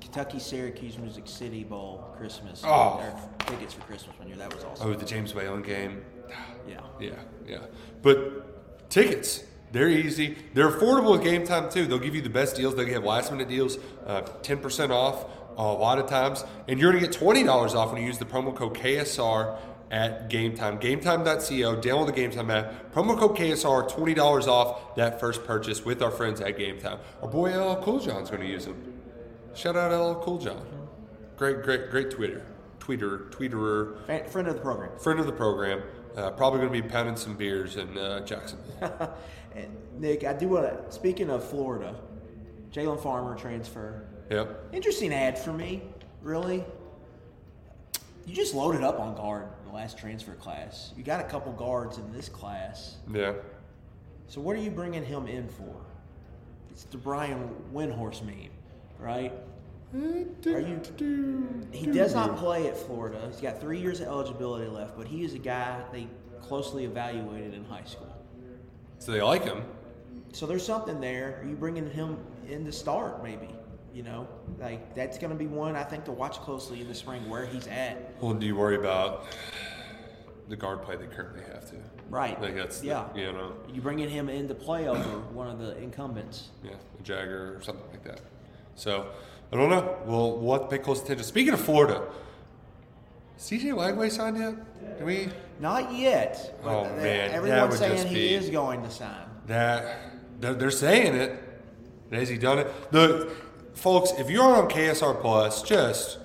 Kentucky Syracuse Music City Bowl Christmas. Oh. or tickets for Christmas one year. That was awesome. oh, the James Whalen game. *sighs* Yeah. Yeah, yeah. But tickets, they're easy. They're affordable at game time too. They'll give you the best deals. They have last minute deals, uh, ten percent off a lot of times, and you're gonna get twenty dollars off when you use the promo code KSR at Game Time. GameTime.co. Download the Game Time app. Promo code KSR. Twenty dollars off that first purchase with our friends at GameTime. Our boy LL Cool John's gonna use them. Shout out LL Cool John. Great, great, great Twitter, tweeter, tweeterer Fan- Friend of the program. friend of the program. Uh, probably going to be pounding some beers in uh, Jacksonville. *laughs* And Nick, I do want to. Speaking of Florida, Jalen Farmer transfer. Yep. Interesting ad for me, really. You just loaded up on guard in the last transfer class. You got a couple guards in this class. Yeah. So what are you bringing him in for? It's the Brian Windhorst meme, right? Are you? He does not play at Florida. He's got three years of eligibility left, but he is a guy they closely evaluated in high school. So they like him. So there's something there. Are you bringing him in to start, maybe? You know, like that's going to be one I think to watch closely in the spring where he's at. Well, do you worry about the guard play they currently have to? Right. Like that's the- yeah. you know, You bringing him into play over one of the incumbents. yeah, a Jagger or something like that. So I don't know. We'll we'll have to pay close attention. Speaking of Florida, DJ Lagway signed yet? Do we? Not yet. Oh, man, that everyone's saying he be- is going to sign. That they're, they're saying it. Has he done it? The folks, if you're on KSR Plus, just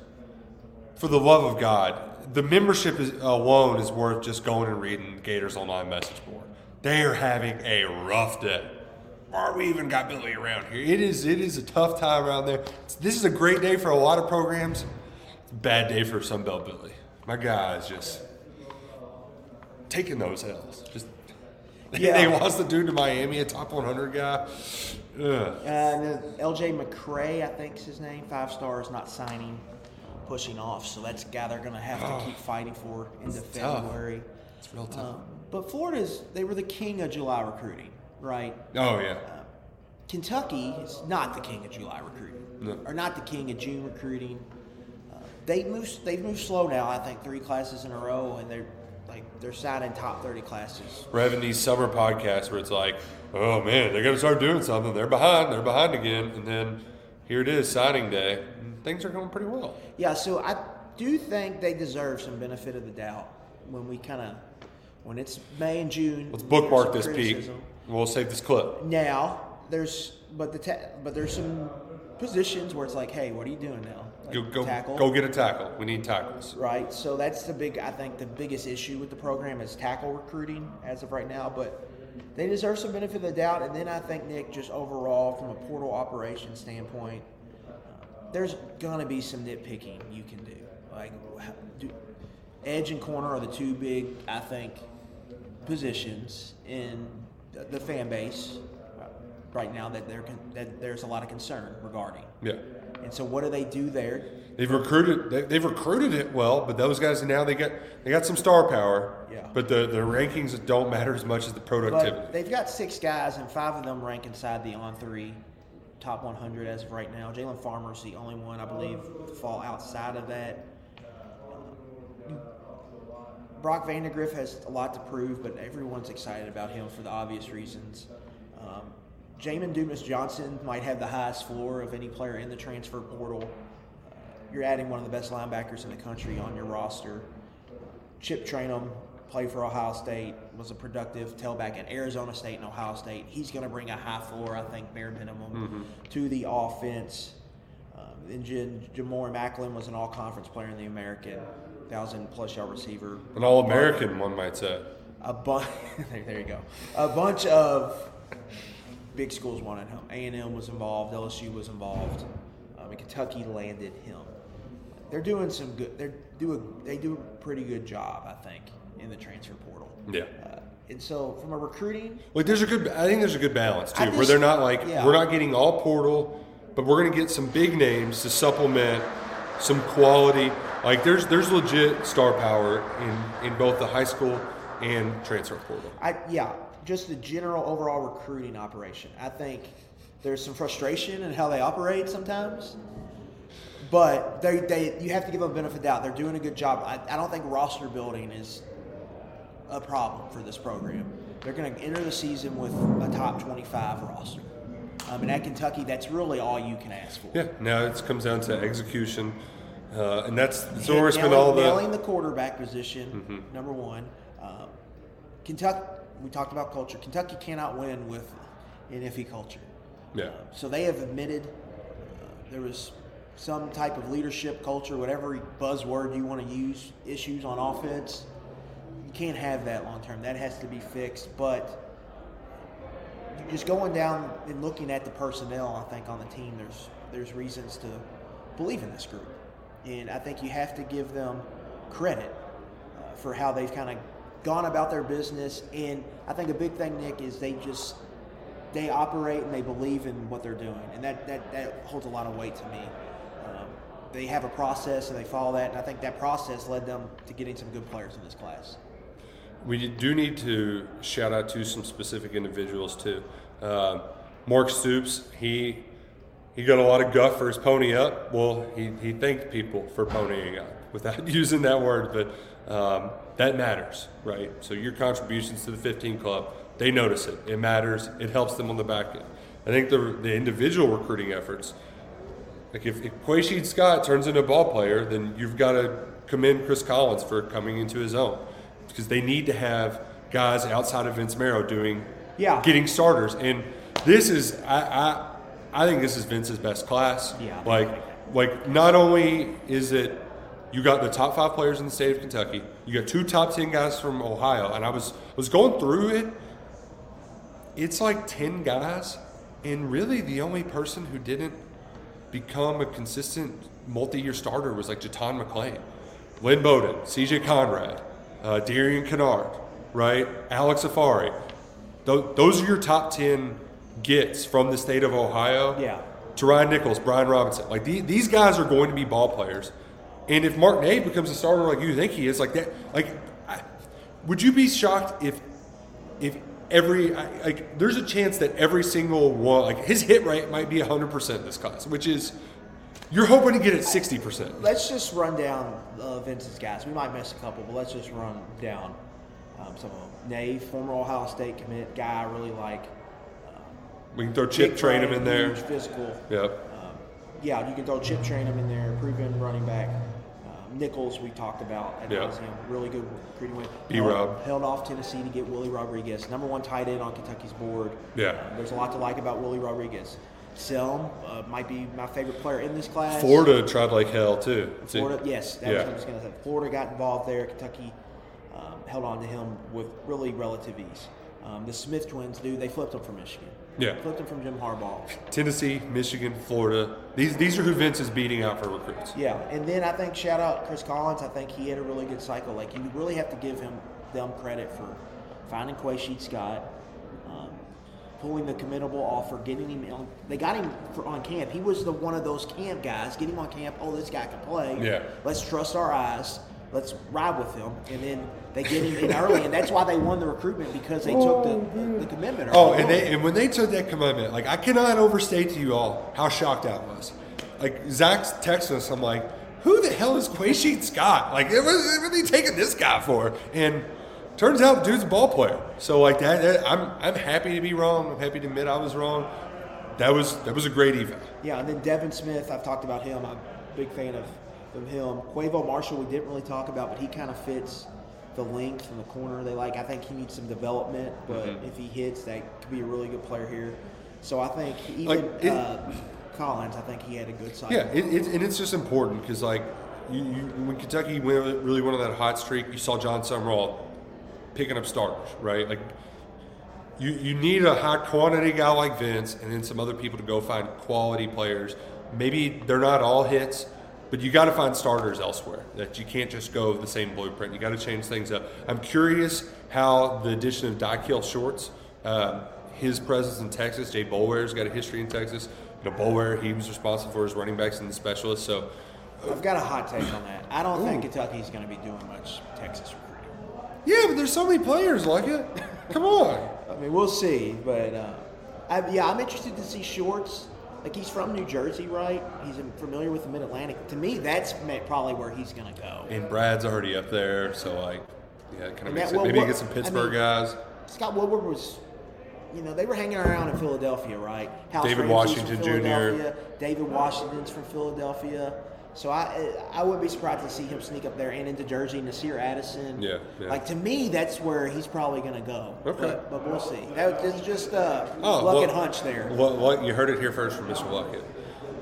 for the love of God, the membership is, alone is worth just going and reading Gators Online message board. They are having a rough day. Why we even got Billy around here? It is it is a tough time around there. This is a great day for a lot of programs. Bad day for Sunbelt Billy. My guy is just taking those L's. Just *laughs* Yeah. he wants the dude to Miami, a top 100 guy. Ugh. Uh, LJ McCray, I think is his name, five stars, not signing, pushing off. So that's a guy they're going to have to keep fighting for into Oh. tough. February. It's real tough. Um, but Florida's, they were the king of July recruiting, right? oh yeah. Kentucky is not the king of July recruiting, No. or not the king of June recruiting. Uh, they move, they've moved slow now. I think three classes in a row, and they're like they're signing top thirty classes. We're having these summer podcasts where it's like, oh man, they're gonna start doing something. They're behind. They're behind again. And then here it is, signing day. Things are going pretty well. Yeah, so I do think they deserve some benefit of the doubt when we kind of when it's May and June. Let's bookmark this peak. We'll save this clip. Now there's but the ta- but there's some positions where it's like, hey, what are you doing now? Like Go go tackle. go get a tackle. We need tackles. right? So that's the big, I think, the biggest issue with the program is tackle recruiting as of right now. But they deserve some benefit of the doubt. And then I think Nick, just overall from a portal operation standpoint, there's gonna be some nitpicking you can do. Like, do, edge and corner are the two big, I think, positions in the, the fan base uh, right now that, there that there's a lot of concern regarding. Yeah. And so, what do they do there? They've recruited. They, they've recruited it well, but those guys now they got they got some star power. Yeah. But the the rankings don't matter as much as the productivity. But they've got six guys, and five of them rank inside the on three top 100 as of right now. Jalen Farmer's the only one, I believe, to fall outside of that. Brock Vandagriff has a lot to prove, but everyone's excited about him for the obvious reasons. Um, Jamon Dumas Johnson might have the highest floor of any player in the transfer portal. You're adding one of the best linebackers in the country on your roster. Chip Trayanum played for Ohio State, was a productive tailback at Arizona State and Ohio State. He's going to bring a high floor, I think, bare minimum, to the offense. Um, and Ja'Mori Maclin was an all conference player in the American, 1,000 plus yard receiver. An All American, one might say. A bunch, *laughs* there, there you go. A bunch of big schools wanted him. A&M was involved, LSU was involved, um, and Kentucky landed him. They're doing some good. They're do a, they do a pretty good job, I think, in the transfer portal. Yeah. Uh, and so from a recruiting, Like there's a good, I think there's a good balance too, I where they're not like yeah. we're not getting all portal, but we're going to get some big names to supplement some quality. Like there's there's legit star power in in both the high school and transfer portal. I yeah, just the general overall recruiting operation. I think there's some frustration in how they operate sometimes, but they they you have to give them a benefit of the doubt. They're doing a good job. I, I don't think roster building is a problem for this program. They're going to enter the season with a top 25 roster. Um, and at Kentucky, that's really all you can ask for. Yeah, now it comes down to execution, uh, and that's that's where Nailing- we spend all the. Mm-hmm. nailing the quarterback position. Number one, um, Kentucky. We talked about culture. Kentucky cannot win with an iffy culture. Yeah. Uh, so they have admitted uh, there was some type of leadership culture, whatever buzzword you want to use, issues on offense. You can't have that long term. That has to be fixed. But just going down and looking at the personnel, I think on the team, there's there's reasons to believe in this group, and I think you have to give them credit uh, for how they've kind of gone about their business. And I think a big thing, Nick, is they just they operate and they believe in what they're doing, and that that, that holds a lot of weight to me. They have a process and they follow that, and I think that process led them to getting some good players in this class. We do need to shout out to some specific individuals too. Um Mark Stoops, he he got a lot of guff for his pony up. Well, he, he thanked people for ponying up *laughs* without *laughs* using that word, but um, that matters, right? So your contributions to the 15 club, they notice it. It matters. It helps them on the back end. I think the the individual recruiting efforts, like if, if Quay'Sheed Scott turns into a ball player, then you've got to commend Chris Collins for coming into his own because they need to have guys outside of Vince Marrow doing Yeah. getting starters. And this is I I, I think this is Vince's best class. Yeah. Like like not only is it you got the top five players in the state of Kentucky, you got two top ten guys from Ohio, and I was was going through it. It's like ten guys, and really the only person who didn't become a consistent multi-year starter was like Jatan McClain, Lynn Bowden, CJ Conrad, uh, Darian Kinnard, right? Alex Afari. Th- those are your top 10 gets from the state of Ohio. Yeah. Terhyon Nichols, Brian Robinson. Like the, these guys are going to be ball players. And if Mark Nave becomes a starter like you think he is, like that, like, I, would you be shocked if, if every, I- like, there's a chance that every single one, like his hit rate might be 100% this class, which is, you're hoping to get it 60%. Let's just run down uh, Vince's guys. We might miss a couple, but let's just run down um, some of them. Nave, former Ohio State commit, guy I really like. We can throw Chip Trayanum in there. physical. Yep. Um, yeah, you can throw Chip Trayanum in there, proven running back. Nichols, we talked about at Yeah. nauseam, really good pretty win. B-Rob. Held, held off Tennessee to get Willie Rodriguez, number one tight end on Kentucky's board. Yeah. Uh, there's a lot to like about Willie Rodriguez. Selm uh, might be my favorite player in this class. Florida tried like hell too. Florida, yes, that Yeah. was what I was going to say. Florida got involved there. Kentucky um, held on to him with really relative ease. Um, the Smith twins, dude, they flipped him from Michigan. Yeah. Flipped him from Jim Harbaugh. Tennessee, Michigan, Florida. These these are who Vince is beating out for recruits. Yeah, and then I think shout out Chris Collins. I think he had a really good cycle. Like you really have to give him them credit for finding Quay'Sheed Scott, um, pulling the committable offer, getting him. On, they got him for, on camp. He was the one of those camp guys. Get him on camp. Oh, this guy can play. Yeah. Let's trust our eyes. Let's ride with him, and then they get him in early, and that's why they won the recruitment because they took the, oh, the, the commitment. Oh, and they and when they took that commitment, like I cannot overstate to you all how shocked I was. Like Zach's texting us, I'm like, who the hell is Quay'Sheed Scott? Like, what what are they taking this guy for? And turns out, dude's a ball player. So like that, that- I'm I'm happy to be wrong. I'm happy to admit I was wrong. That was that was a great eval. Yeah, and then Devin Smith, I've talked about him. I'm a big fan of, of him. Quavo Marshall, we didn't really talk about, but he kind of fits the length and the corner they like. I think he needs some development, but Mm-hmm. if he hits, that could be a really good player here. So I think even Like, it- uh, Collins, I think he had a good cycle. Yeah, it, it, and it's just important because like you, you, when Kentucky went, really went on that hot streak, you saw Jon Sumrall picking up starters, right? Like you, you need a high quantity guy like Vince, and then some other people to go find quality players. Maybe they're not all hits, but you got to find starters elsewhere. That you can't just go the same blueprint. You got to change things up. I'm curious how the addition of Dakiel Shorts, um, his presence in Texas, Jay Boulware's got a history in Texas. You know, Boulware, he was responsible for his running backs and the specialists. So I've got a hot take on that. I don't think Kentucky's going to be doing much Texas recruiting. yeah, but there's so many players like it. Come on. *laughs* I mean, we'll see, but uh, I, yeah, I'm interested to see Shorts. Like he's from New Jersey, right? He's familiar with the Mid Atlantic. To me, that's probably where he's going to go. And Brad's already up there, so like, yeah, kind of makes that- well, Maybe what- get some I Pittsburgh mean, guys. Scott Woodward was, you know, they were hanging around in Philadelphia, right? House David Ramsey's Washington Jr.. David Washington's from Philadelphia. So I I wouldn't be surprised to see him sneak up there and into Jersey. Nasir Addison. Yeah, yeah. Like to me, that's where he's probably going to go. Okay. But, but we'll see. That is just uh, Oh, luck well- and hunch there. Well, well, you heard it here first from Mr. Luckett.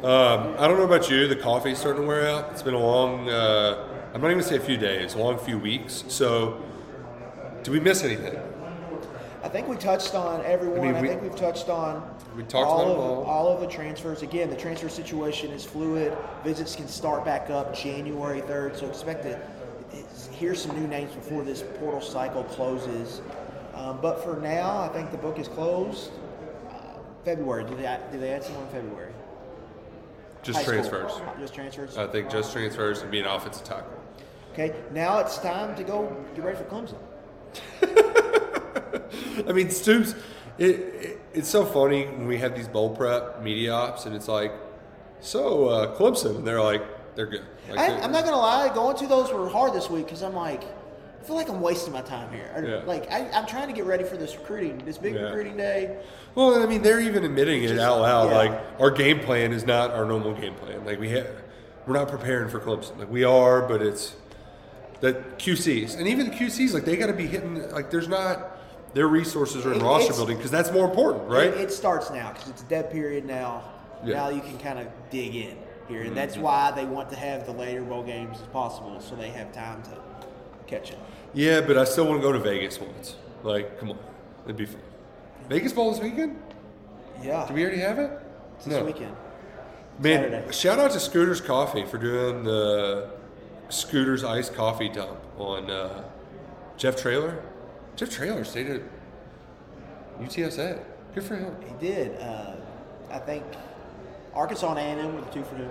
Um, I don't know about you. The coffee's starting to wear out. It's been a long. Uh, I'm not even gonna say a few days, a long few weeks. So, do we miss anything? I think we touched on everyone. I, I mean, we- think we've touched on We talked all about of all. all of the transfers. Again, the transfer situation is fluid. Visits can start back up January third, so expect to hear some new names before this portal cycle closes. Um, but for now, I think the book is closed. Uh, February. Do they do they add someone in February? Just High school. transfers. Just transfers. I think just transfers and be an offensive tackle. Okay. Now it's time to go get ready for Clemson. *laughs* *laughs* I mean, Stoops. It, it, it's so funny when we have these bowl prep media ops, and it's like, so uh, Clemson, and they're like, they're good. Like, I, I'm not gonna lie, going to those were hard this week because I'm like, I feel like I'm wasting my time here. Or, Yeah. Like I, I'm trying to get ready for this recruiting, this big Yeah. recruiting day. Well, I mean, they're even admitting it out loud. yeah. Like our game plan is not our normal game plan. Like we have, we're not preparing for Clemson. Like we are, but it's that QCs and even the QCs. Like they got to be hitting. Like there's not their resources are in It- roster building because that's more important, right? It, it starts now because it's a dead period now. Yeah. Now you can kind of dig in here, and that's Mm-hmm. why they want to have the later bowl games as possible, so they have time to catch up. yeah, but I still want to go to Vegas once. Like, come on, it'd be fun. Vegas Bowl this weekend? Yeah, Do we already have it? it's this weekend. Man, Saturday. shout out to Scooter's Coffee for doing the Scooter's Iced Coffee dump on uh, Jeff Traylor. Jeff Traylor stayed at UTSA. Good for him. He did. Uh, I think Arkansas and A&M were the two for him,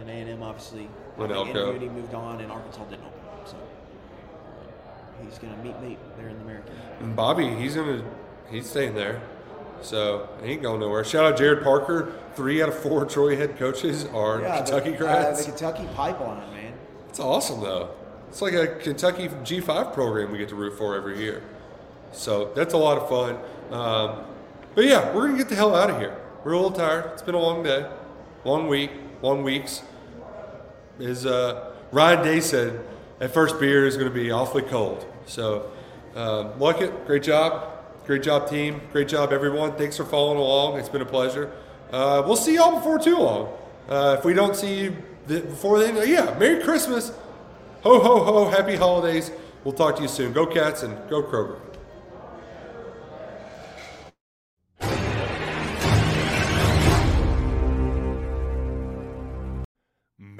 and A&M obviously I Went think Elko. interviewed moved on, and Arkansas didn't open up. So uh, he's going to meet me there in the American. And Bobby, he's gonna he's staying there. So he ain't going nowhere. Shout out Gerad Parker. Three out of four *laughs* Troy head coaches are Kentucky the, grads. Uh, the Kentucky pipeline, man. It's awesome though. It's like a Kentucky G5 program we get to root for every year. So that's a lot of fun. Um, but yeah, we're gonna get the hell out of here. We're a little tired. It's been a long day, long week, long weeks. As uh, Ryan Day said, that first beer is gonna be awfully cold. So, um, Luckett, great job, great job, team, great job, everyone. Thanks for following along. It's been a pleasure. Uh, we'll see y'all before too long. Uh, if we don't see you th- before then, yeah, Merry Christmas. Ho, ho, ho. Happy holidays. We'll talk to you soon. Go Cats and go Kroger.